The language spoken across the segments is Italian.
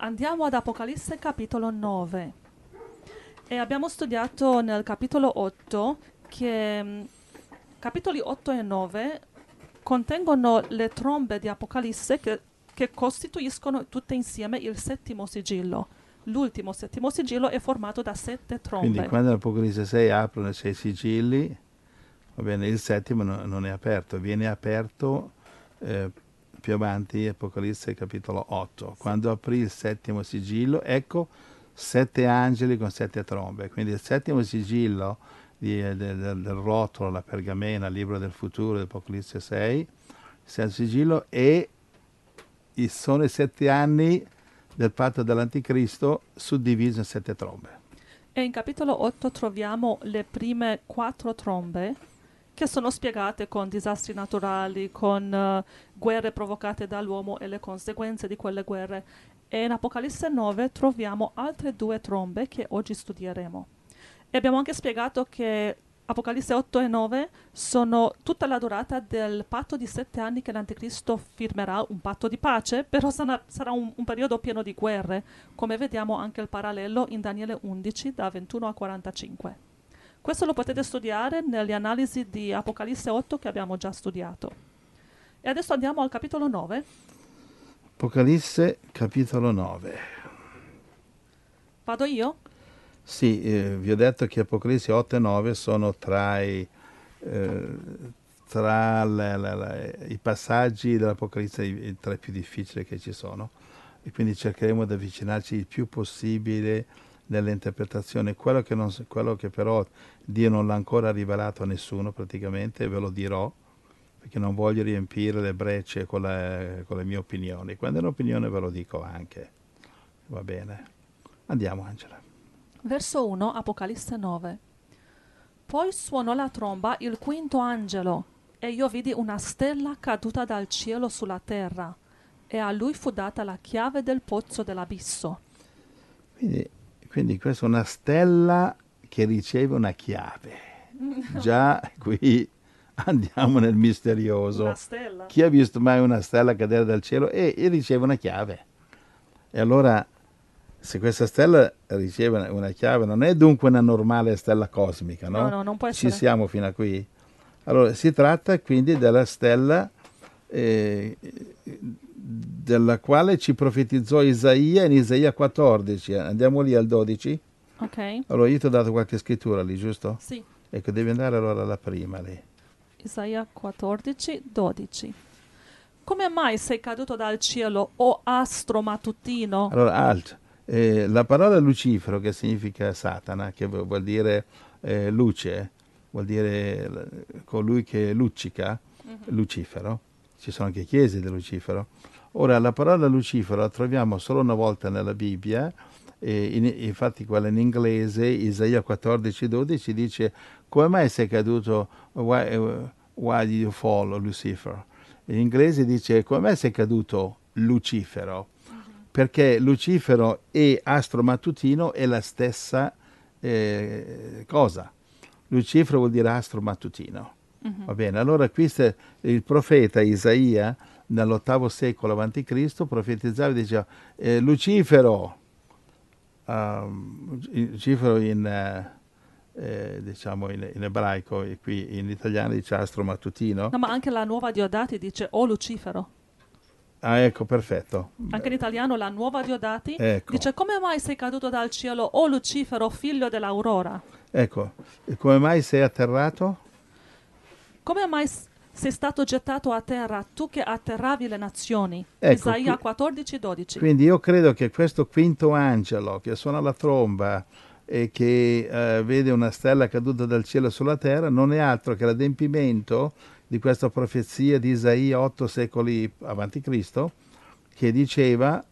Andiamo ad Apocalisse capitolo 9 e abbiamo studiato nel capitolo 8 che mh, capitoli 8 e 9 contengono le trombe di Apocalisse che, che costituiscono tutte insieme il settimo sigillo. L'ultimo settimo sigillo è formato da sette trombe. Quindi quando l'Apocalisse 6 aprono i sei sigilli, va bene, il settimo no- non è aperto, viene aperto eh, più avanti, Apocalisse capitolo 8. Quando aprì il settimo sigillo, ecco sette angeli con sette trombe. Quindi il settimo sigillo di- del, del- del rotolo, la pergamena, il libro del futuro, dell'Apocalisse 6, il settimo sigillo e sono i sette anni del patto dell'anticristo suddiviso in sette trombe. E in capitolo 8 troviamo le prime quattro trombe che sono spiegate con disastri naturali, con eh, guerre provocate dall'uomo e le conseguenze di quelle guerre. E in Apocalisse 9 troviamo altre due trombe che oggi studieremo. E abbiamo anche spiegato che Apocalisse 8 e 9 sono tutta la durata del patto di sette anni che l'Anticristo firmerà, un patto di pace, però sarà, sarà un, un periodo pieno di guerre, come vediamo anche il parallelo in Daniele 11 da 21 a 45. Questo lo potete studiare nelle analisi di Apocalisse 8 che abbiamo già studiato. E adesso andiamo al capitolo 9. Apocalisse capitolo 9. Vado io? Sì, eh, vi ho detto che Apocalisse 8 e 9 sono tra i, eh, tra la- la- la- i passaggi dell'Apocalisse tra i più difficili che ci sono e quindi cercheremo di avvicinarci il più possibile nell'interpretazione. Quello che, non s- quello che però Dio non l'ha ancora rivelato a nessuno praticamente, ve lo dirò, perché non voglio riempire le brecce con, le- con le mie opinioni. Quando è un'opinione ve lo dico anche. Va bene. Andiamo Angela. Verso 1, Apocalisse 9. Poi suonò la tromba il quinto angelo, e io vidi una stella caduta dal cielo sulla terra, e a lui fu data la chiave del pozzo dell'abisso. Quindi, quindi questa è una stella che riceve una chiave. Già qui andiamo nel misterioso. Chi ha visto mai una stella cadere dal cielo? E, e riceve una chiave. E allora, se questa stella riceve una- una chiave, non è dunque una normale stella cosmica, no? No, no, non può Ci essere. siamo fino a qui? Allora, si tratta quindi della stella eh, della quale ci profetizzò Isaia in Isaia 14. Andiamo lì al 12. Ok? Allora, io ti ho dato qualche scrittura lì, giusto? Sì. Ecco, devi andare allora alla prima lì. Isaia 14, 12. Come mai sei caduto dal cielo, o astro mattutino? Allora, alt. Eh, la parola Lucifero, che significa Satana, che vu- vuol dire eh, luce, vuol dire l- colui che luccica, Lucifero. Ci sono anche chiese di Lucifero. Ora, la parola Lucifero la troviamo solo una volta nella Bibbia, in- infatti quella in inglese, Isaia 14, 12, dice come mai sei caduto, why, why did you fall, Lucifer? In inglese dice come mai sei caduto, Lucifero? perché Lucifero e astro mattutino è la stessa eh, cosa. Lucifero vuol dire astro mattutino. Va bene, allora qui il profeta Isaia nell'ottavo secolo a.C. profetizzava e diceva eh, Lucifero, um, Lucifero in, eh, eh, diciamo in, in ebraico e qui in italiano dice astro mattutino. No, ma anche la nuova Diodati dice o Lucifero. Ah ecco, perfetto. Anche in italiano la nuova Diodati Ecco. dice come mai sei caduto dal cielo, o Lucifero, figlio dell'aurora? Ecco, e come mai sei atterrato? Come mai sei stato gettato a terra, tu che atterravi le nazioni? Ecco, Isaia qui- 14, 12. Quindi io credo che questo quinto angelo che suona la tromba e che eh, vede una stella caduta dal cielo sulla terra non è altro che l'adempimento di questa profezia di Isaia otto secoli avanti Cristo che diceva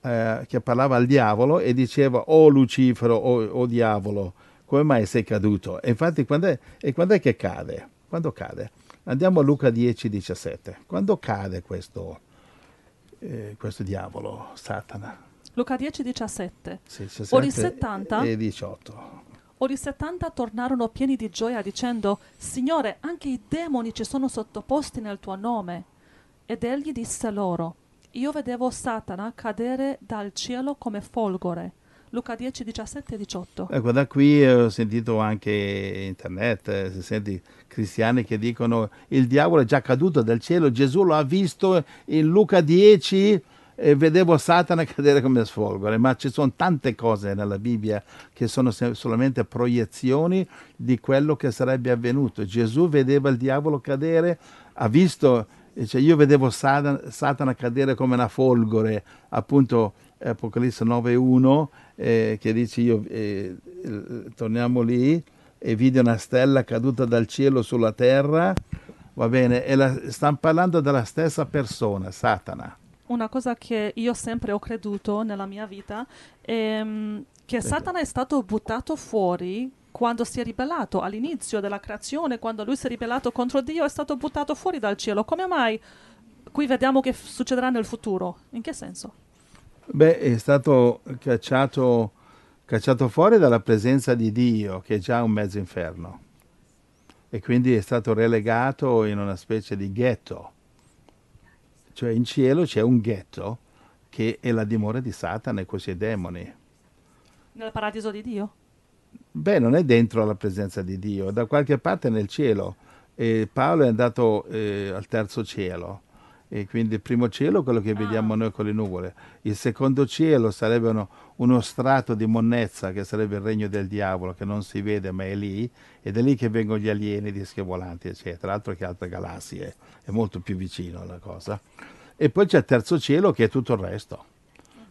eh, che parlava al diavolo e diceva o Lucifero o, o diavolo come mai sei caduto e infatti quando è, e quando è che cade? quando cade? Andiamo a Luca 10 17 quando cade questo eh, questo diavolo, Satana. Luca 10, 17. Sì, Ora i 17 70? e 18. Ora i 70 tornarono pieni di gioia dicendo, Signore, anche i demoni ci sono sottoposti nel tuo nome. Ed egli disse loro, io vedevo Satana cadere dal cielo come folgore. Luca 10, 17 e 18. Ecco, da qui ho sentito anche internet, eh, si senti cristiani che dicono il diavolo è già caduto dal cielo, Gesù lo ha visto in Luca 10 e vedevo Satana cadere come sfolgore, ma ci sono tante cose nella Bibbia che sono solamente proiezioni di quello che sarebbe avvenuto. Gesù vedeva il diavolo cadere, ha visto, cioè io vedevo Satana, Satana cadere come una folgore, appunto Apocalisse 9.1 eh, che dice io eh, torniamo lì e vide una stella caduta dal cielo sulla terra, va bene, e la, stanno parlando della stessa persona, Satana. Una cosa che io sempre ho creduto nella mia vita è um, che Satana è stato buttato fuori quando si è ribellato all'inizio della creazione, quando lui si è ribellato contro Dio, è stato buttato fuori dal cielo. Come mai? Qui vediamo che succederà nel futuro. In che senso? Beh, è stato cacciato, cacciato fuori dalla presenza di Dio, che è già un mezzo inferno, e quindi è stato relegato in una specie di ghetto. Cioè in cielo c'è un ghetto che è la dimora di Satana e questi demoni. Nel paradiso di Dio? Beh, non è dentro la presenza di Dio, da qualche parte nel cielo. E Paolo è andato eh, al terzo cielo e quindi il primo cielo è quello che vediamo ah. noi con le nuvole, il secondo cielo sarebbe uno, uno, strato di monnezza che sarebbe il regno del diavolo che non si vede ma è lì ed è lì che vengono gli alieni, i dischi volanti eccetera, altro che altre galassie, è molto più vicino la cosa. E poi c'è il terzo cielo che è tutto il resto.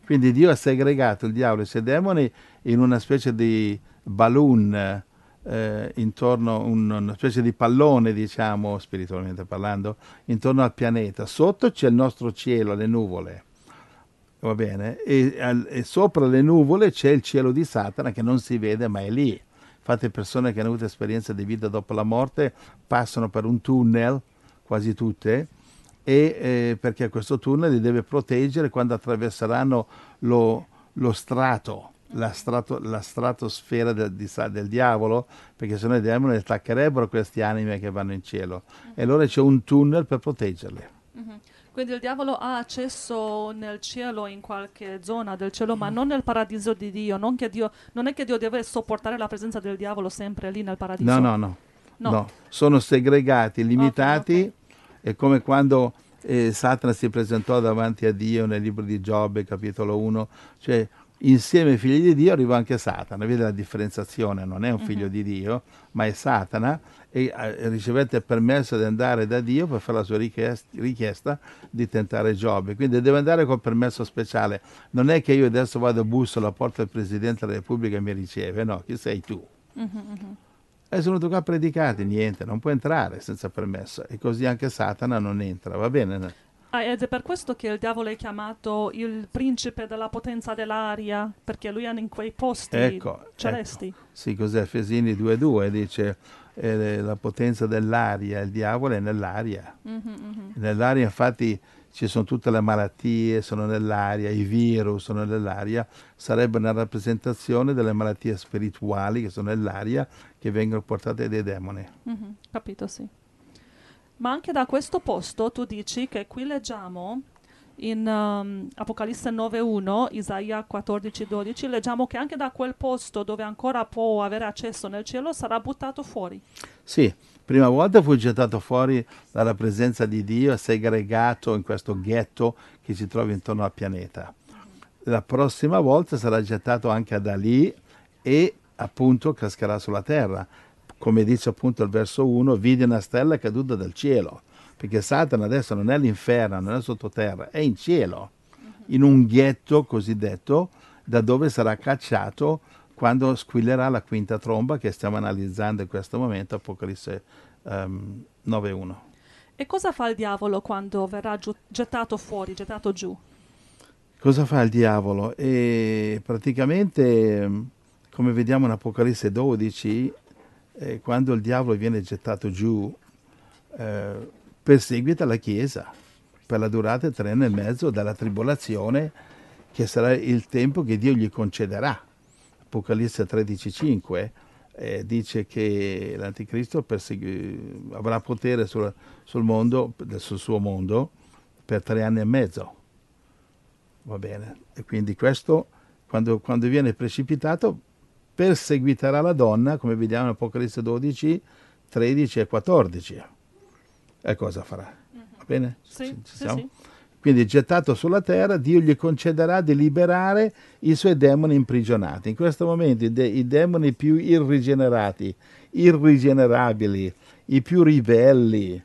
Quindi Dio ha segregato il diavolo e i suoi demoni in una specie di balloon eh, intorno un, una specie di pallone, diciamo, spiritualmente parlando, intorno al pianeta. Sotto c'è il nostro cielo, le nuvole, va bene? E, e, sopra le nuvole c'è il cielo di Satana che non si vede ma è lì. Infatti persone che hanno avuto esperienza di vita dopo la morte passano per un tunnel, quasi tutte, e, eh, perché questo tunnel li deve proteggere quando attraverseranno lo, lo strato la, strato, la stratosfera del, del, diavolo, perché se no i demoni attaccherebbero queste anime che vanno in cielo. Uh-huh. E allora c'è un tunnel per proteggerle. Uh-huh. Quindi il diavolo ha accesso nel cielo, in qualche zona del cielo, ma non nel paradiso di Dio. Non, Dio, non è che Dio deve sopportare la presenza del diavolo sempre lì nel paradiso. No, no, no. no. no. Sono segregati, limitati. Okay, okay. È come quando eh, Satana si presentò davanti a Dio nel libro di Giobbe, capitolo 1. Cioè, insieme ai figli di Dio arriva anche Satana, vede la differenziazione, non è un figlio uh-huh. di Dio, ma è Satana e eh, ricevette il permesso di andare da Dio per fare la sua richiesta, di tentare Giobbe, quindi deve andare col permesso speciale, non è che io adesso vado a busso alla porta del Presidente della Repubblica e mi riceve, no, chi sei tu? Uh-huh, uh-huh. E sono venuto qua a predicare, niente, non può entrare senza permesso e così anche Satana non entra, va bene? Ah, ed è per questo che il diavolo è chiamato il principe della potenza dell'aria, perché lui è in quei posti ecco, celesti. Ecco. Sì, cos'è Efesini 2.2 dice eh, la potenza dell'aria, il diavolo è nell'aria. Mm-hmm, mm-hmm. Nell'aria infatti ci sono tutte le malattie, sono nell'aria, i virus sono nell'aria, sarebbe una rappresentazione delle malattie spirituali che sono nell'aria che vengono portate dai demoni. Mm-hmm, capito, sì. Ma anche da questo posto tu dici che qui leggiamo in um, Apocalisse 9.1, Isaia 14.12, leggiamo che anche da quel posto dove ancora può avere accesso nel cielo sarà buttato fuori. Sì, prima volta fu gettato fuori dalla presenza di Dio e segregato in questo ghetto che si trova intorno al pianeta. La prossima volta sarà gettato anche da lì e appunto cascherà sulla terra come dice appunto il verso 1, vide una stella caduta dal cielo, perché Satana adesso non è all'inferno, non è sottoterra, è in cielo, in un ghetto cosiddetto, da dove sarà cacciato quando squillerà la quinta tromba che stiamo analizzando in questo momento, Apocalisse um, ehm, 9.1. E cosa fa il diavolo quando verrà gettato fuori, gettato giù? Cosa fa il diavolo? E praticamente, come vediamo in Apocalisse 12, eh, quando il diavolo viene gettato giù, eh, perseguita la Chiesa per la durata di tre anni e mezzo dalla tribolazione che sarà il tempo che Dio gli concederà. Apocalisse 13,5 eh, dice che l'Anticristo persegui- avrà potere sul, sul, mondo, sul suo mondo per tre anni e mezzo. Va bene? E quindi questo, quando, quando viene precipitato, perseguiterà la donna, come vediamo in Apocalisse 12, 13 e 14. E cosa farà? Va bene? Sì, sì, sì. Quindi gettato sulla terra, Dio gli concederà di liberare i suoi demoni imprigionati. In questo momento i, de- i demoni più irrigenerati, irrigenerabili, i più ribelli.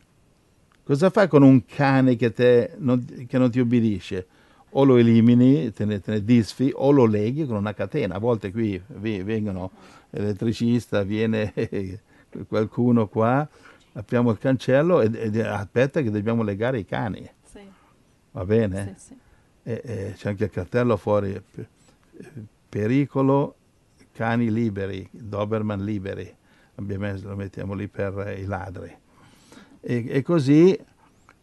Cosa fai con un cane che, te non, che non ti obbedisce? O lo elimini, te ne, te ne disfi, o lo leghi con una catena. A volte qui vengono elettricista, viene qualcuno qua, apriamo il cancello e, e aspetta che dobbiamo legare i cani. Sì, Va bene? sì, sì. E- e c'è anche il cartello fuori, pe- pericolo, cani liberi, Doberman liberi, Abbiamo- lo mettiamo lì per i ladri. E, e così,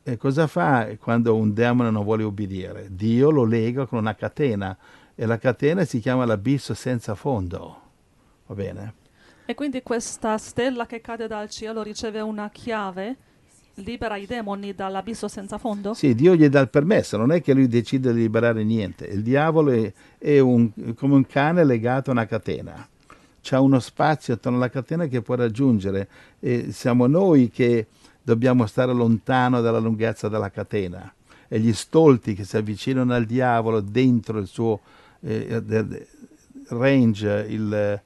e cosa fa quando un demone non vuole obbedire? Dio lo lega con una catena e la catena si chiama l'abisso senza fondo. Va bene? E quindi questa stella che cade dal cielo riceve una chiave, libera i demoni dall'abisso senza fondo? Sì, Dio gli dà il permesso, non è che lui decide di liberare niente. Il diavolo è, è un- come un cane legato a una catena. C'è uno spazio attorno alla catena che può raggiungere e siamo noi che dobbiamo stare lontano dalla lunghezza della catena. E gli stolti che si avvicinano al diavolo dentro il suo eh, range, il-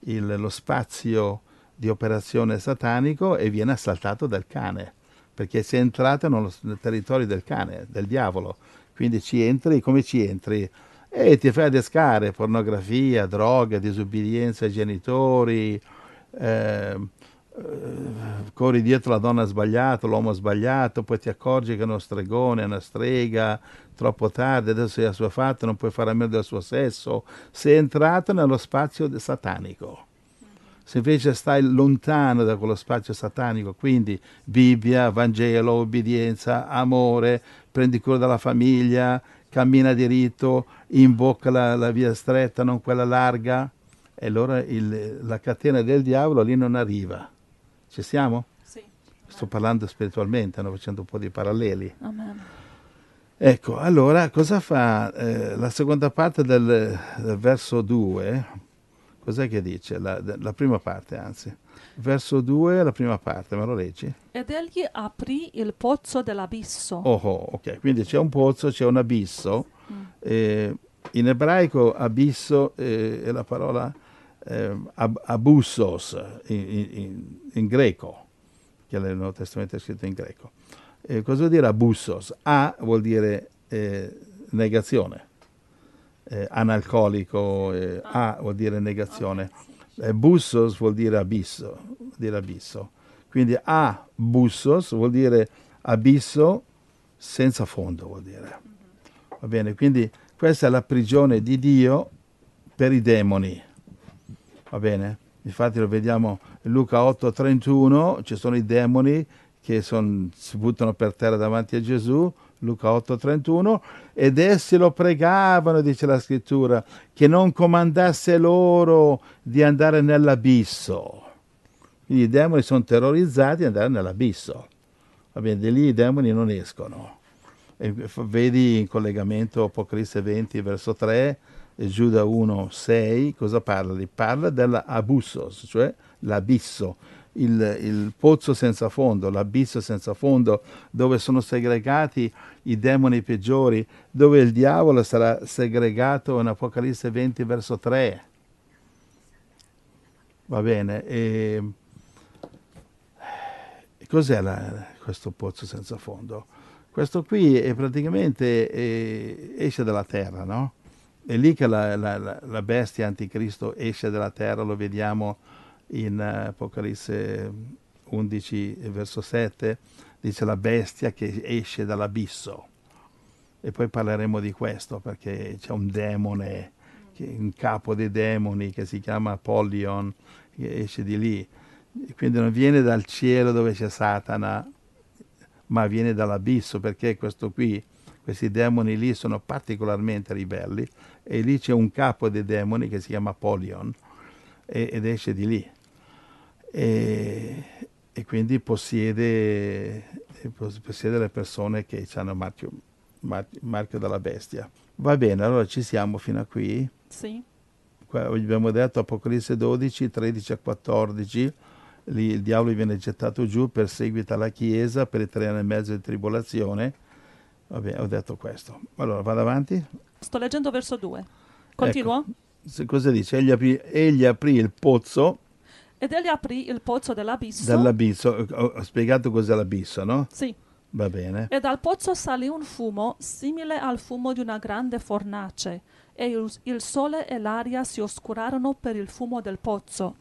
il- lo spazio di operazione satanico e viene assaltato dal cane perché sei entrato nello- nel territorio del cane, del diavolo. Quindi ci entri, come ci entri? E ti fai adescare pornografia, droga, disobbedienza ai genitori, eh, corri dietro la donna sbagliata, l'uomo sbagliato, poi ti accorgi che è uno stregone, è una strega, troppo tardi, adesso sei assuefatto, non puoi fare a meno del suo sesso. Sei entrato nello spazio satanico. Se invece stai lontano da quello spazio satanico, quindi Bibbia, Vangelo, obbedienza, amore, prendi cura della famiglia, cammina diritto, imbocca la, la via stretta, non quella larga, e allora il- la catena del diavolo lì non arriva. Ci siamo? Sì. Sto parlando spiritualmente, sto facendo un po' di paralleli. Amen. Ecco, allora cosa fa eh, la seconda parte del, del verso 2? Cos'è che dice? La, la prima parte, anzi. Verso 2, la prima parte, me lo leggi? Ed egli aprì il pozzo dell'abisso. Oh, oh, ok, quindi c'è un pozzo, c'è un abisso. Eh, in ebraico abisso eh, è la parola eh, ab- abussos in, in- in- greco, che nel Nuovo Testamento è scritto in greco. Eh, cosa vuol dire abussos? A vuol dire eh, negazione, eh, analcolico, eh, A vuol dire negazione, eh, bussos vuol dire abisso, vuol dire abisso. Quindi a bussos vuol dire abisso senza fondo, vuol dire. Va bene, quindi questa è la prigione di Dio per i demoni. Va bene? Infatti lo vediamo in Luca 8:31, ci sono i demoni che son- si buttano per terra davanti a Gesù, Luca 8:31, ed essi lo pregavano, dice la scrittura, che non comandasse loro di andare nell'abisso. Quindi i demoni sono terrorizzati di andare nell'abisso. Va bene, di lì i demoni non escono. E vedi in collegamento Apocalisse 20, verso 3, e Giuda 1, 6, cosa parla? Parla dell'abussos, cioè l'abisso, il, il pozzo senza fondo, l'abisso senza fondo, dove sono segregati i demoni peggiori, dove il diavolo sarà segregato in Apocalisse 20, verso 3. Va bene, e cos'è la- questo pozzo senza fondo? Questo qui è praticamente eh, esce dalla terra, no? È lì che la, la- la- bestia anticristo esce dalla terra, lo vediamo in eh, Apocalisse 11, verso 7, dice la bestia che esce dall'abisso. E poi parleremo di questo perché c'è un demone, un capo dei demoni che si chiama Apollyon, che esce di lì. Quindi non viene dal cielo dove c'è Satana, ma viene dall'abisso perché questo qui, questi demoni lì sono particolarmente ribelli e lì c'è un capo dei demoni che si chiama Apollyon e- ed esce di lì. E, e quindi possiede, pos- possiede le persone che hanno il marchio, mar- marchio della bestia. Va bene, allora ci siamo fino a qui. Sì. Qua abbiamo detto Apocalisse 12, 13 a 14, lì il diavolo viene gettato giù, perseguita la Chiesa per i tre anni e mezzo di tribolazione. Va bene, ho detto questo. Allora, vado avanti. Sto leggendo verso 2. Continuo? Ecco. Cosa dice? Egli aprì, egli aprì il pozzo Ed egli aprì il pozzo dell'abisso. dall'abisso. Ho, ho spiegato cos'è l'abisso, no? Sì. Va bene. E dal pozzo salì un fumo simile al fumo di una grande fornace, e il, il sole e l'aria si oscurarono per il fumo del pozzo.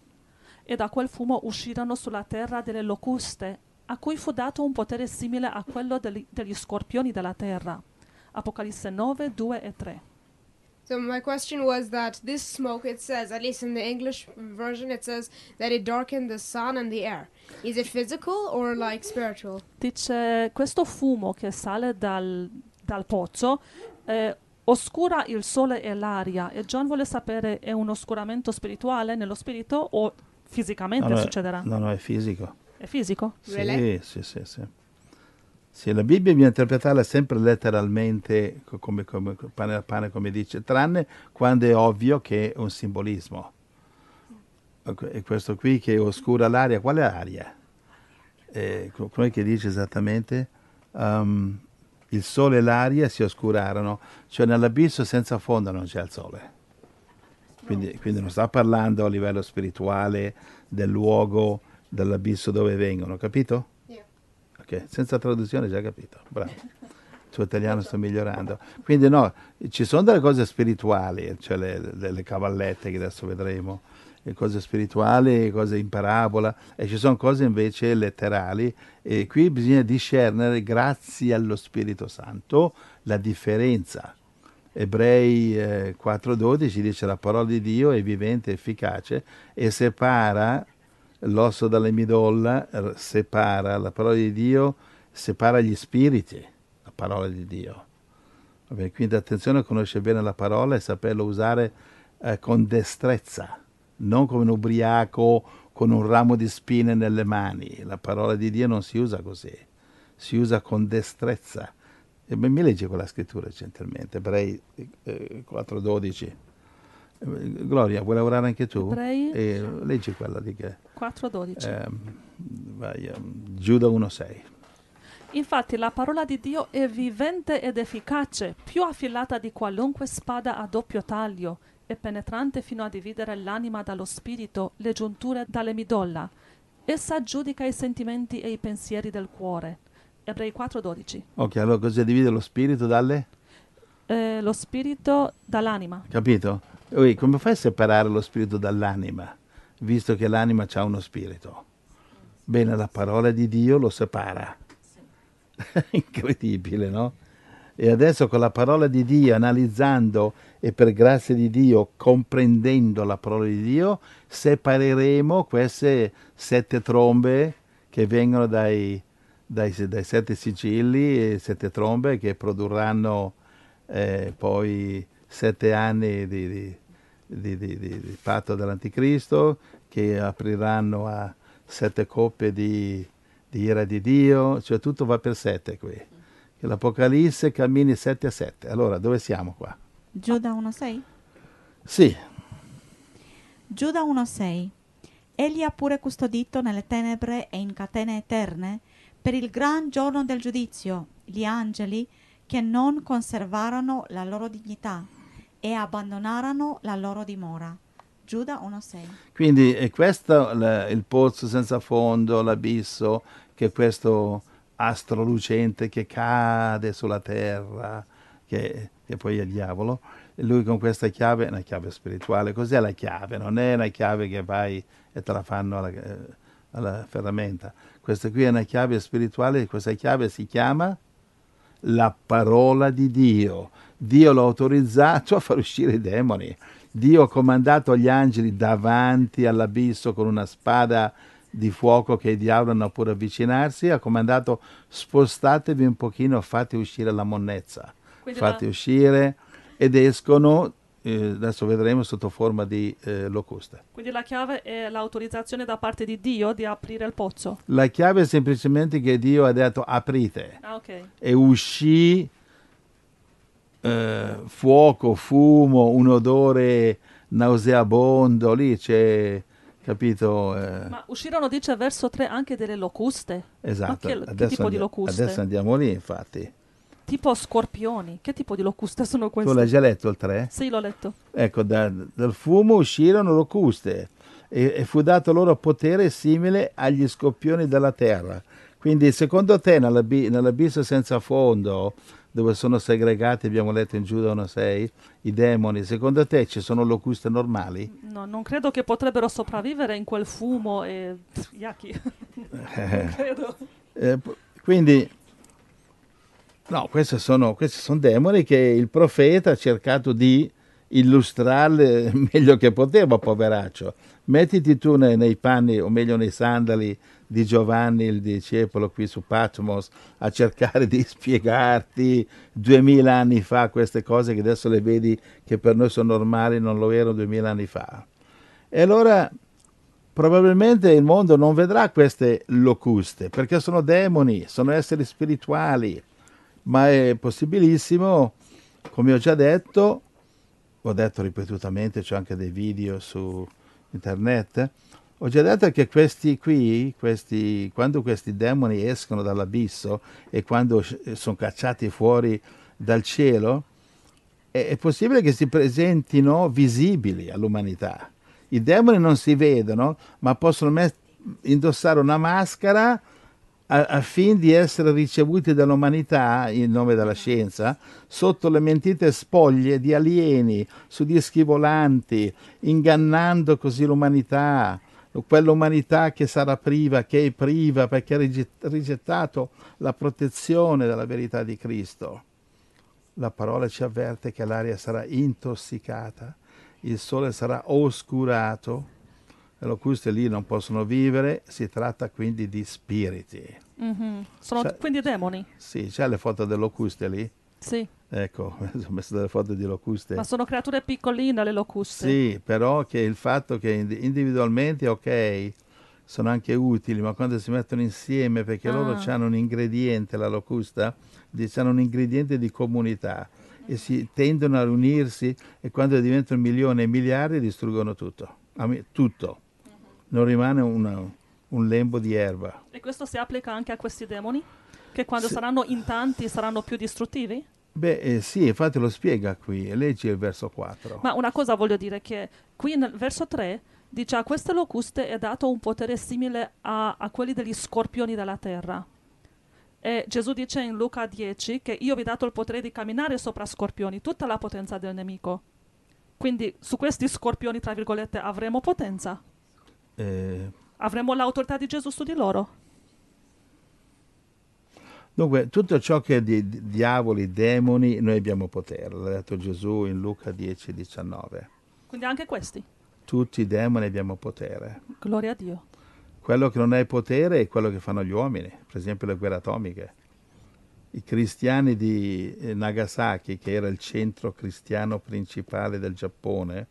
E da quel fumo uscirono sulla terra delle locuste, a cui fu dato un potere simile a quello degli, degli scorpioni della terra. Apocalisse 9, 2 e 3. So my question was that this smoke, it says, at least in the English version, it says that it darkened the sun and the air. Is it physical or like spiritual? Dice questo fumo che sale dal, dal pozzo eh, oscura il sole e l'aria e John vuole sapere è un oscuramento spirituale nello spirito o fisicamente No, no, succederà? No, no, è fisico. È fisico? Sì, sì, sì, sì. Sì, la Bibbia bisogna interpretarla sempre letteralmente, co- come, come pane a pane, come dice, tranne quando è ovvio che è un simbolismo. E questo qui che oscura l'aria, quale aria? Eh, co- come che dice esattamente? Um, il sole e l'aria si oscurarono, cioè nell'abisso senza fondo non c'è il sole. Quindi, quindi non sta parlando a livello spirituale del luogo, dell'abisso dove vengono, capito? Yeah. Ok, senza traduzione già capito, bravo. Il tuo italiano sta migliorando. Quindi no, ci sono delle cose spirituali, cioè le, le- le cavallette che adesso vedremo, le cose spirituali, cose in parabola, e ci sono cose invece letterali, e qui bisogna discernere, grazie allo Spirito Santo, la differenza. Ebrei eh, 4.12 dice la parola di Dio è vivente efficace e separa l'osso dalle midolla, separa la parola di Dio, separa gli spiriti, la parola di Dio. Vabbè, quindi attenzione a conoscere bene la parola e saperla usare eh, con destrezza, non come un ubriaco con un ramo di spine nelle mani. La parola di Dio non si usa così, si usa con destrezza. E mi mi leggi quella scrittura gentilmente, Ebrei eh, 4.12. Eh, Gloria, vuoi lavorare anche tu? Ebrei Eh, leggi quella di che... 4.12. ehm, vai, ehm, Giuda 1.6. Infatti la parola di Dio è vivente ed efficace, più affilata di qualunque spada a doppio taglio, e penetrante fino a dividere l'anima dallo spirito, le giunture dalle midolla. Essa giudica i sentimenti e i pensieri del cuore. Ebrei 4:12. Ok, allora cosa divide lo spirito dalle... Eh, lo spirito dall'anima. Capito? Ui, come fai a separare lo spirito dall'anima, visto che l'anima ha uno spirito? Bene, la parola di Dio lo separa. Incredibile, no? E adesso con la parola di Dio, analizzando e per grazia di Dio, comprendendo la parola di Dio, separeremo queste sette trombe che vengono dai, dai, dai sette sigilli e sette trombe che produrranno eh, poi sette anni di, di- di- di- di- patto dell'anticristo che apriranno a sette coppe di, di ira di Dio, cioè tutto va per sette qui. Che l'Apocalisse cammini sette a sette. Allora, dove siamo qua? Giuda 1.6? Sì, Giuda 1.6 Egli ha pure custodito nelle tenebre e in catene eterne per il gran giorno del giudizio gli angeli che non conservarono la loro dignità e abbandonarono la loro dimora. Giuda 1.6 quindi è questo la- il pozzo senza fondo, l'abisso, che è questo astro lucente che cade sulla terra, che, che poi è il diavolo. E lui con questa chiave, una chiave spirituale, cos'è la chiave? Non è una chiave che vai e te la fanno alla, eh, alla ferramenta. Questa qui è una chiave spirituale, questa chiave si chiama la parola di Dio. Dio l'ha autorizzato a far uscire i demoni. Dio ha comandato gli angeli davanti all'abisso con una spada di fuoco che il diavolo non può avvicinarsi, ha comandato spostatevi un pochino, fate uscire la monnezza, Quindi fate la- uscire ed escono, eh, adesso vedremo sotto forma di eh, locuste. Quindi la chiave è l'autorizzazione da parte di Dio di aprire il pozzo. La chiave è semplicemente che Dio ha detto aprite Ah, ok. e uscì eh, fuoco, fumo, un odore nauseabondo, lì c'è, capito? eh, Ma uscirono, dice verso 3, anche delle locuste. esatto, che- che tipo di locuste? adesso andiamo lì infatti. Tipo scorpioni. Che tipo di locuste sono Tu l'hai queste? già letto il 3? Sì, l'ho letto. Ecco, da- dal fumo uscirono locuste e, e fu dato loro potere simile agli scoppioni della terra. Quindi secondo te nell'abi- nell'abisso senza fondo, dove sono segregati, abbiamo letto in Giuda 1.6, i demoni, secondo te ci sono locuste normali? No, non credo che potrebbero sopravvivere in quel fumo e... Yaki. Eh, quindi, no, questi sono, questi sono demoni che il profeta ha cercato di illustrarle meglio che poteva, poveraccio. Mettiti tu nei, nei panni, o meglio nei sandali di Giovanni, il discepolo qui su Patmos, a cercare di spiegarti duemila anni fa queste cose che adesso le vedi che per noi sono normali, non lo erano duemila anni fa. E allora probabilmente il mondo non vedrà queste locuste perché sono demoni, sono esseri spirituali, ma è possibilissimo, come ho già detto, ho detto ripetutamente, c'ho anche dei video su internet, ho già detto che questi qui, questi, quando questi demoni escono dall'abisso e quando sono cacciati fuori dal cielo, è, è possibile che si presentino visibili all'umanità. I demoni non si vedono, ma possono met- indossare una maschera a, a fin di essere ricevuti dall'umanità, in nome della scienza, sotto le mentite spoglie di alieni, su dischi volanti, ingannando così l'umanità, quell'umanità che sarà priva, che è priva perché ha rige- rigettato la protezione della verità di Cristo. La parola ci avverte che l'aria sarà intossicata, il sole sarà oscurato, e locuste lì non possono vivere, si tratta quindi di spiriti. Mhm. Sono Cioè- quindi demoni. Sì, c'è le foto delle locuste lì? Sì, Ecco, ho messo delle foto di locuste. ma sono creature piccoline le locuste. Sì, però che il fatto che ind- individualmente, ok, sono anche utili, ma quando si mettono insieme, perché loro Ah. hanno un ingrediente, la locusta, hanno un ingrediente di comunità e si tendono a riunirsi e quando diventano milioni e miliardi distruggono tutto, tutto. Non rimane una- un lembo di erba. E questo si applica anche a questi demoni? Che quando Sì. saranno in tanti saranno più distruttivi? Beh, eh, sì, infatti lo spiega qui, leggi il verso 4. Ma una cosa voglio dire che qui nel verso 3 dice a queste locuste è dato un potere simile a, a quelli degli scorpioni della terra. E Gesù dice in Luca 10 che io vi ho dato il potere di camminare sopra scorpioni, tutta la potenza del nemico. Quindi su questi scorpioni, tra virgolette, avremo potenza? Eh, Avremo l'autorità di Gesù su di loro? Dunque, tutto ciò che è di, di diavoli, demoni, noi abbiamo potere, l'ha detto Gesù in Luca 10, 19. Quindi anche questi. Tutti i demoni abbiamo potere. Gloria a Dio. Quello che non è potere è quello che fanno gli uomini, per esempio le guerre atomiche. I cristiani di eh, Nagasaki, che era il centro cristiano principale del Giappone,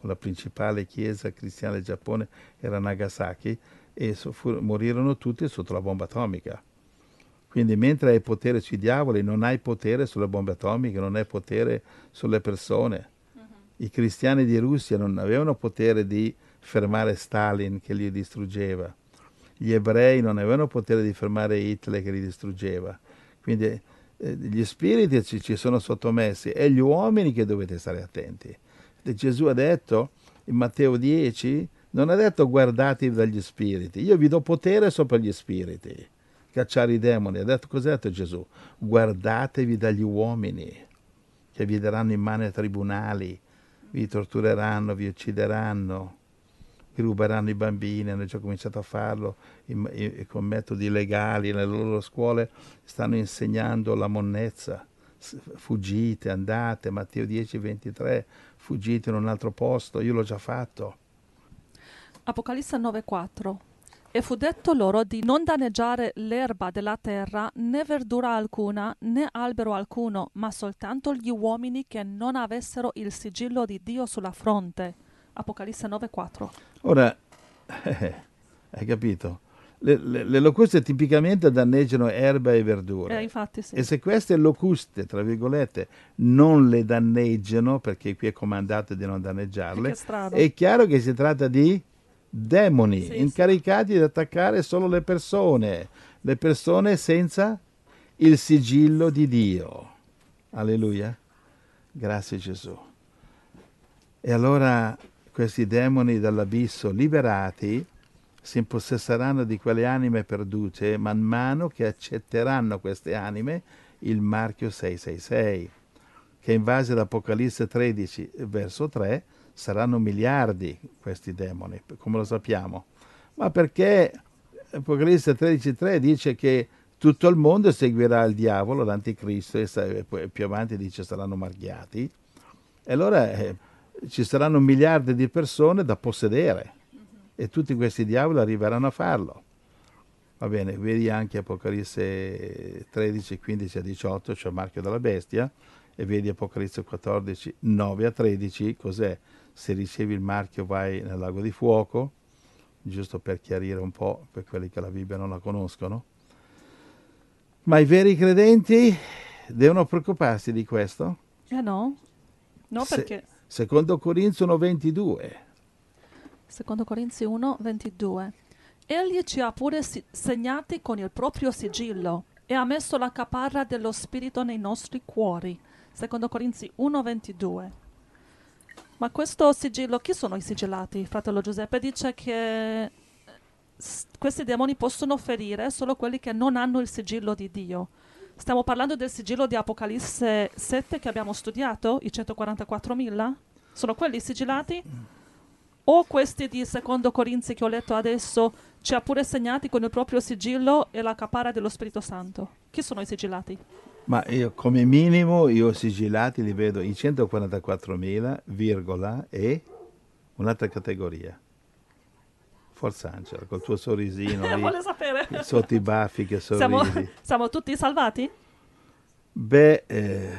o la principale chiesa cristiana del Giappone era Nagasaki, e so- fu- morirono tutti sotto la bomba atomica. Quindi mentre hai potere sui diavoli, non hai potere sulle bombe atomiche, non hai potere sulle persone. I cristiani di Russia non avevano potere di fermare Stalin che li distruggeva. Gli ebrei non avevano potere di fermare Hitler che li distruggeva. Quindi eh, gli spiriti ci, ci sono sottomessi, è gli uomini che dovete stare attenti. E Gesù ha detto in Matteo 10, non ha detto guardatevi dagli spiriti, io vi do potere sopra gli spiriti, cacciare i demoni. Ha detto detto Gesù? Guardatevi dagli uomini che vi daranno in mano ai tribunali, vi tortureranno, vi uccideranno, vi ruberanno i bambini, hanno già cominciato a farlo in- in- con metodi legali, nelle loro scuole stanno insegnando la monnezza. Fuggite, andate, Matteo 10, 23, fuggite in un altro posto, io l'ho già fatto. Apocalisse 9:4 E fu detto loro di non danneggiare l'erba della terra, né verdura alcuna, né albero alcuno, ma soltanto gli uomini che non avessero il sigillo di Dio sulla fronte. Apocalisse 9:4 Ora, hai capito? le, le- le locuste tipicamente danneggiano erba e verdure. Eh, infatti sì. E se queste locuste, tra virgolette, non le danneggiano, perché qui è comandato di non danneggiarle, è chiaro che si tratta di demoni Sì, sì. incaricati di attaccare solo le persone, le persone senza il sigillo di Dio. Alleluia. Grazie Gesù. E allora questi demoni dall'abisso liberati si impossesseranno di quelle anime perdute man mano che accetteranno queste anime il marchio 666, che in base ad Apocalisse 13, verso 3, saranno miliardi questi demoni, come lo sappiamo. Ma perché Apocalisse 13.3 dice che tutto il mondo seguirà il diavolo, l'anticristo, e più avanti dice saranno marchiati. E allora eh, ci saranno miliardi di persone da possedere e tutti questi diavoli arriveranno a farlo. Va bene, vedi anche Apocalisse 13, 15 a 18, cioè il marchio della bestia, e vedi Apocalisse 14, 9 a 13, cos'è? Se ricevi il marchio vai nel lago di fuoco, giusto per chiarire un po' per quelli che la Bibbia non la conoscono. Ma i veri credenti devono preoccuparsi di questo? Eh no? No, Se- perché Secondo Corinzi 1,22. secondo Corinzi 1, 22. Egli ci ha pure segnati con il proprio sigillo e ha messo la caparra dello Spirito nei nostri cuori. Secondo Corinzi 1, 22. Ma questo sigillo, chi sono i sigillati? Fratello Giuseppe dice che eh, s- questi demoni possono ferire solo quelli che non hanno il sigillo di Dio. Stiamo parlando del sigillo di Apocalisse 7 che abbiamo studiato, i 144.000? Sono quelli sigillati? O questi di secondo Corinzi che ho letto adesso ci ha pure segnati con il proprio sigillo e la caparra dello Spirito Santo? Chi sono i sigillati? Ma io come minimo io sigillati li vedo in 144.000, virgola, e un'altra categoria. Forza Angela, col tuo sorrisino lì, vuole sapere. sotto i baffi che Siamo, sorridi. siamo tutti salvati? Beh, eh,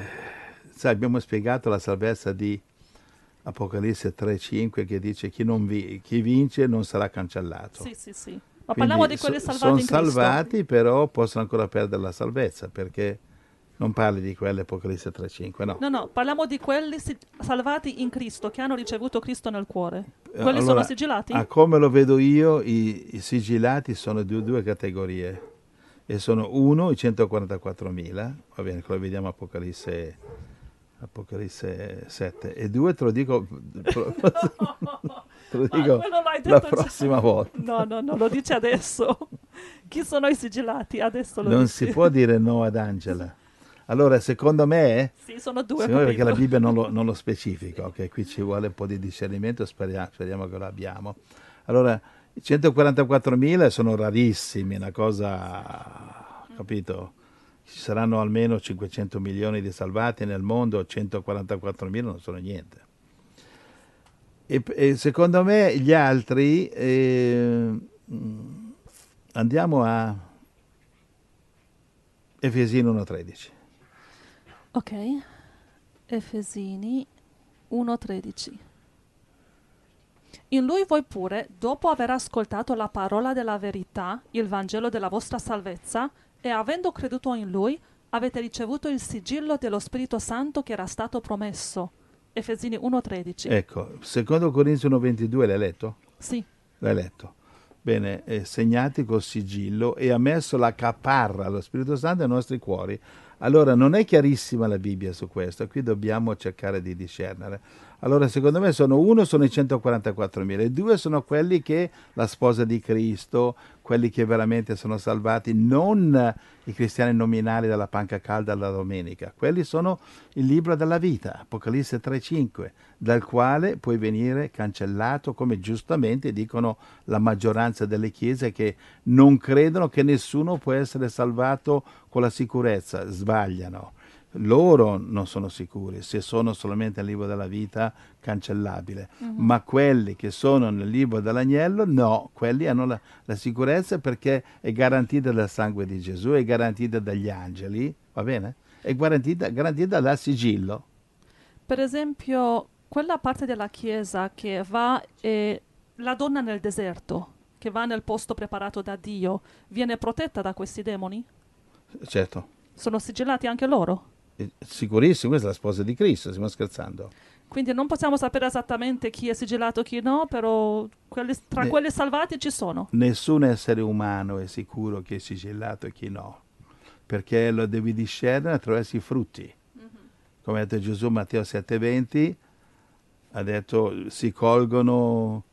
sai, abbiamo spiegato la salvezza di Apocalisse 3.5 che dice chi, non vi- chi vince non sarà cancellato. Sì, sì, sì. Ma Quindi parliamo di quelli salvati sono salvati, però possono ancora perdere la salvezza perché non parli di quelli Apocalisse 3.5, no. No, no, parliamo di quelli si- salvati in Cristo, che hanno ricevuto Cristo nel cuore. Eh, Quelli sono allora, sigillati? A come lo vedo io, i, i sigillati sono di due categorie. E sono uno, i 144.000, va bene, quello vediamo Apocalisse, Apocalisse 7. E due, te lo dico, te lo Ah, dico la detto già. prossima volta. No, no, no, lo dice adesso. Chi sono i sigillati? Adesso lo Non dici. si può dire no ad Angela. Allora, secondo me, Sì, sono due. secondo perché la. Bibbia non lo, non lo specifica, ok? Qui ci vuole un po' di discernimento, speriamo, speriamo che lo abbiamo. Allora, i 144.000 sono rarissimi, una cosa, capito? Ci saranno almeno 500 milioni di salvati nel mondo, 144.000 non sono niente. E, e secondo me gli altri, eh, andiamo a Efesino 1.13. Ok. Efesini 1:13. In lui voi pure, dopo aver ascoltato la parola della verità, il Vangelo della vostra salvezza, e avendo creduto in lui, avete ricevuto il sigillo dello Spirito Santo che era stato promesso. Efesini 1:13. Ecco, secondo Corinzi 1.22 l'hai letto? Sì. L'hai letto. Bene, eh, segnati col sigillo e ha messo la caparra, lo Spirito Santo, ai nostri cuori. Allora, non è chiarissima la Bibbia su questo, qui dobbiamo cercare di discernere. Allora, secondo me, sono uno sono i 144.000 e due sono quelli che la sposa di Cristo, quelli che veramente sono salvati, non i cristiani nominali dalla panca calda alla domenica. Quelli sono il libro della vita, Apocalisse 3.5, dal quale puoi venire cancellato, come giustamente dicono la maggioranza delle chiese che non credono che nessuno può essere salvato con la sicurezza, sbagliano. Loro non sono sicuri, se sono solamente nel libro della vita cancellabile, ma quelli che sono nel libro dell'agnello no, quelli hanno la, la sicurezza perché è garantita dal sangue di Gesù, è garantita dagli angeli, va bene? È garantita, garantita dal sigillo. Per esempio, quella parte della Chiesa che va e la donna nel deserto, che va nel posto preparato da Dio viene protetta da questi demoni? Certo, Sono sigillati anche loro? Sicurissimo, questa è la sposa di Cristo, stiamo scherzando. Quindi non possiamo sapere esattamente chi è sigillato e chi no, però quelli- tra Ne- quelli salvati ci sono. Nessun essere umano è sicuro che è sigillato e chi no, perché lo devi discernere attraverso i frutti. Come ha detto Gesù Matteo 7:20, ha detto si colgono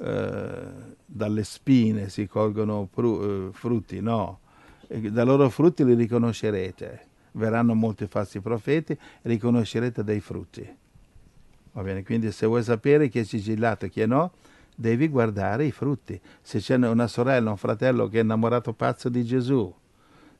eh, dalle spine, si colgono pru- eh, frutti, no, E dai loro frutti li riconoscerete. Verranno molti falsi profeti riconoscerete dai frutti. Va bene, quindi se vuoi sapere chi è sigillato e chi no, devi guardare i frutti. Se c'è una sorella, un fratello che è innamorato pazzo di Gesù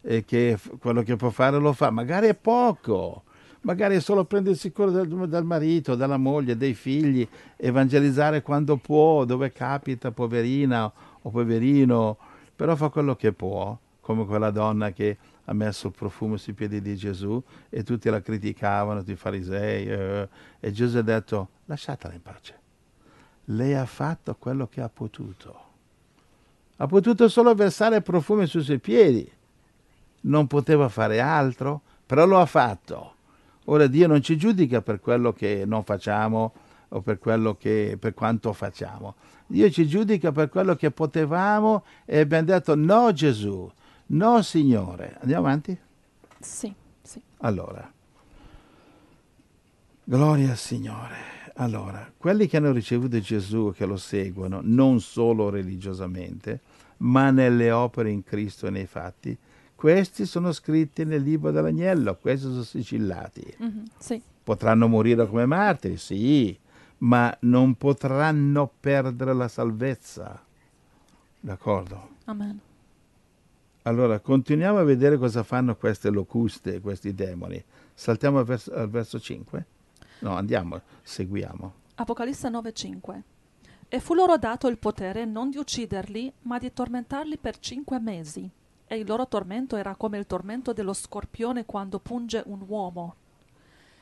e che quello che può fare lo fa, magari è poco, magari è solo prendersi cura del, del marito, della moglie, dei figli, evangelizzare quando può, dove capita, poverina o poverino, però fa quello che può, come quella donna che ha messo il profumo sui piedi di Gesù e tutti la criticavano, tutti i farisei, eh, e Gesù ha detto lasciatela in pace. Lei ha fatto quello che ha potuto. Ha potuto solo versare profumi sui suoi piedi. Non poteva fare altro, però lo ha fatto. Ora Dio non ci giudica per quello che non facciamo o per che per quanto facciamo. Dio ci giudica per quello che potevamo e abbiamo detto no Gesù, no Signore. Andiamo avanti? Sì, sì. Allora, gloria al Signore. Allora, quelli che hanno ricevuto Gesù e che lo seguono, non solo religiosamente, ma nelle opere in Cristo e nei fatti, questi sono scritti nel libro dell'agnello, questi sono sigillati. Mhm, sì. Potranno morire come martiri, sì, ma non potranno perdere la salvezza. D'accordo? Amen. Allora, continuiamo a vedere cosa fanno queste locuste, questi demoni. Saltiamo al verso, al verso 5? No, andiamo, seguiamo. Apocalisse 9:5 E fu loro dato il potere non di ucciderli, ma di tormentarli per cinque mesi. E il loro tormento era come il tormento dello scorpione quando punge un uomo.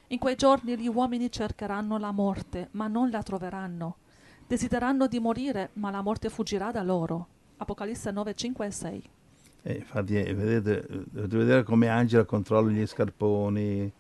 In quei giorni gli uomini cercheranno la morte, ma non la troveranno. Desideranno di morire, ma la morte fuggirà da loro. Apocalisse 9, 5 e 6. E infatti, vedete, dovete vedere come Angela controlla gli scarponi,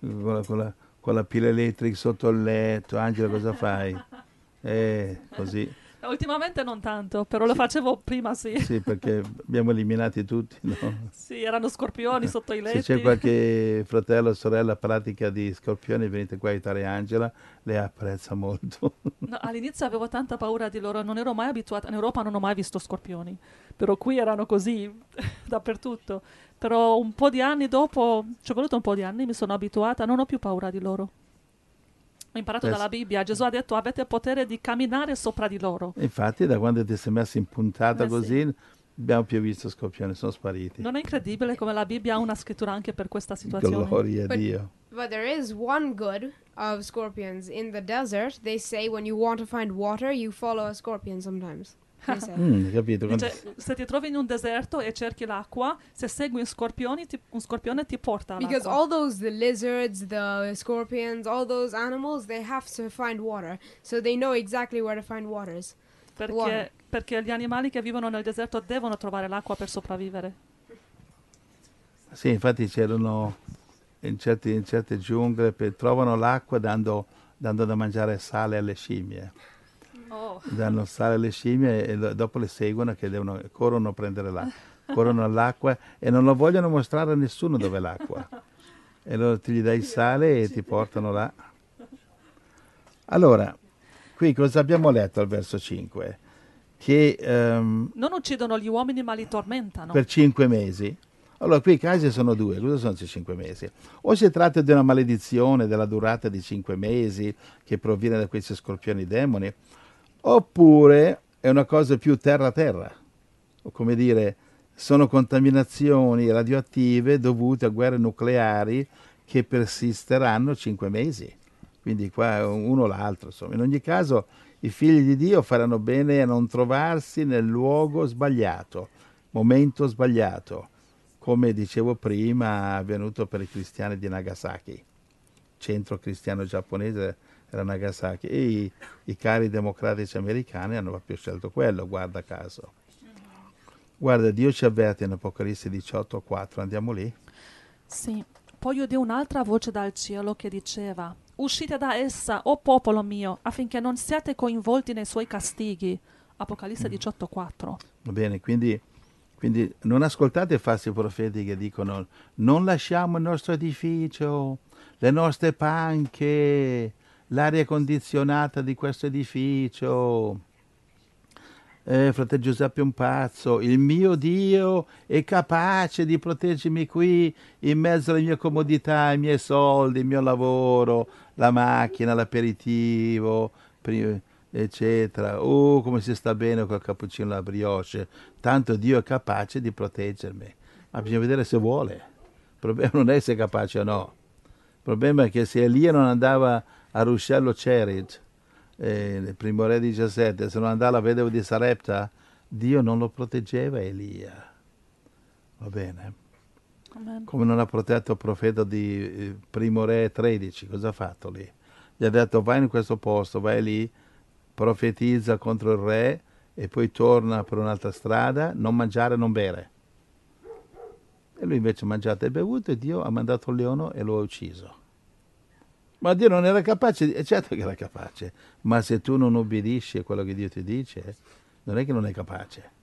con la, con la- con la pila elettrica sotto il letto. Angela, cosa fai? Eh, così. Ultimamente non tanto, però lo facevo prima sì. Sì, perché abbiamo eliminati tutti, no? Sì, erano scorpioni sotto i Se letti. c'è qualche fratello o sorella pratica di scorpioni, venite qua a aiutare Angela, lei apprezza molto. No, all'inizio avevo tanta paura di loro, non ero mai abituata, in Europa non ho mai visto scorpioni, però qui erano così dappertutto. Però un po' di anni dopo, ci è voluto un po' di anni, mi sono abituata, non ho più paura di loro. Ho imparato Eh, dalla Bibbia, Gesù ha detto avete il potere di camminare sopra di loro. Infatti, da quando ti sei messa in puntata Eh, sì. così, abbiamo più visto scorpioni, sono spariti. Non è incredibile come la Bibbia ha una scrittura anche per questa situazione? Gloria a Dio. But there is one good of scorpions. In the desert, they say when you want to find water, you follow a scorpion sometimes. Mm, capito? Dice, se ti trovi in un deserto e cerchi l'acqua, se segui un scorpione ti, un scorpione ti porta Because all those, the lizards, the scorpions, all those animals, they have to find water. So they know exactly where to find waters. Perché, Water. perché gli animali che vivono nel deserto devono trovare l'acqua per sopravvivere. Sì, infatti c'erano in, certi- in certe giungle, per- trovano l'acqua dando, dando da mangiare sale alle scimmie. Oh. Danno sale alle scimmie e dopo le seguono che devono, corrono a prendere l'acqua. Corrono all'acqua e non lo vogliono mostrare a nessuno dove è l'acqua. E allora ti gli dai il sale e ti portano là. Allora, qui cosa abbiamo letto al verso 5? Che ehm, Non uccidono gli uomini ma li tormentano. per cinque mesi. Allora, qui i casi sono due. Cosa sono questi cinque mesi? O si tratta di una maledizione della durata di cinque mesi che proviene da questi scorpioni demoni, oppure è una cosa più terra-terra. O come dire, sono contaminazioni radioattive dovute a guerre nucleari che persisteranno cinque mesi. Quindi qua uno o l'altro. Insomma. In ogni caso i figli di Dio faranno bene a non trovarsi nel luogo sbagliato, momento sbagliato, come dicevo prima avvenuto per i cristiani di Nagasaki, centro cristiano giapponese era Nagasaki e i, i cari democratici americani hanno proprio scelto quello, guarda caso. Guarda, Dio ci avverte in Apocalisse 18:4, andiamo lì. Sì. Poi udì un'altra voce dal cielo che diceva: Uscite da essa, o popolo mio, affinché non siate coinvolti nei suoi castighi. Apocalisse 18:4. Va bene, quindi, quindi non ascoltate i falsi profeti che dicono non lasciamo il nostro edificio, le nostre panche, l'aria condizionata di questo edificio. Eh, fratello Giuseppe un pazzo, il mio Dio è capace di proteggermi qui in mezzo alle mie comodità, ai miei soldi, il mio lavoro, la macchina, l'aperitivo, eccetera. Oh, come si sta bene col cappuccino e la brioche. Tanto Dio è capace di proteggermi. Ma bisogna vedere se vuole. Il problema non è se è capace o no. Il problema è che se Elia non andava a Ruscello Cerid, eh, primo re 17, se non andava a vedova di Sarepta, Dio non lo proteggeva Elia. Va bene? Amen. Come non ha protetto il profeta di eh, primo re 13, cosa ha fatto lì? Gli ha detto vai in questo posto, vai lì, profetizza contro il re e poi torna per un'altra strada, non mangiare, non bere. E lui invece ha mangiato e bevuto e Dio ha mandato il leone e lo ha ucciso. Ma Dio non era capace, è certo che era capace, ma se tu non obbedisci a quello che Dio ti dice, non è che non è capace.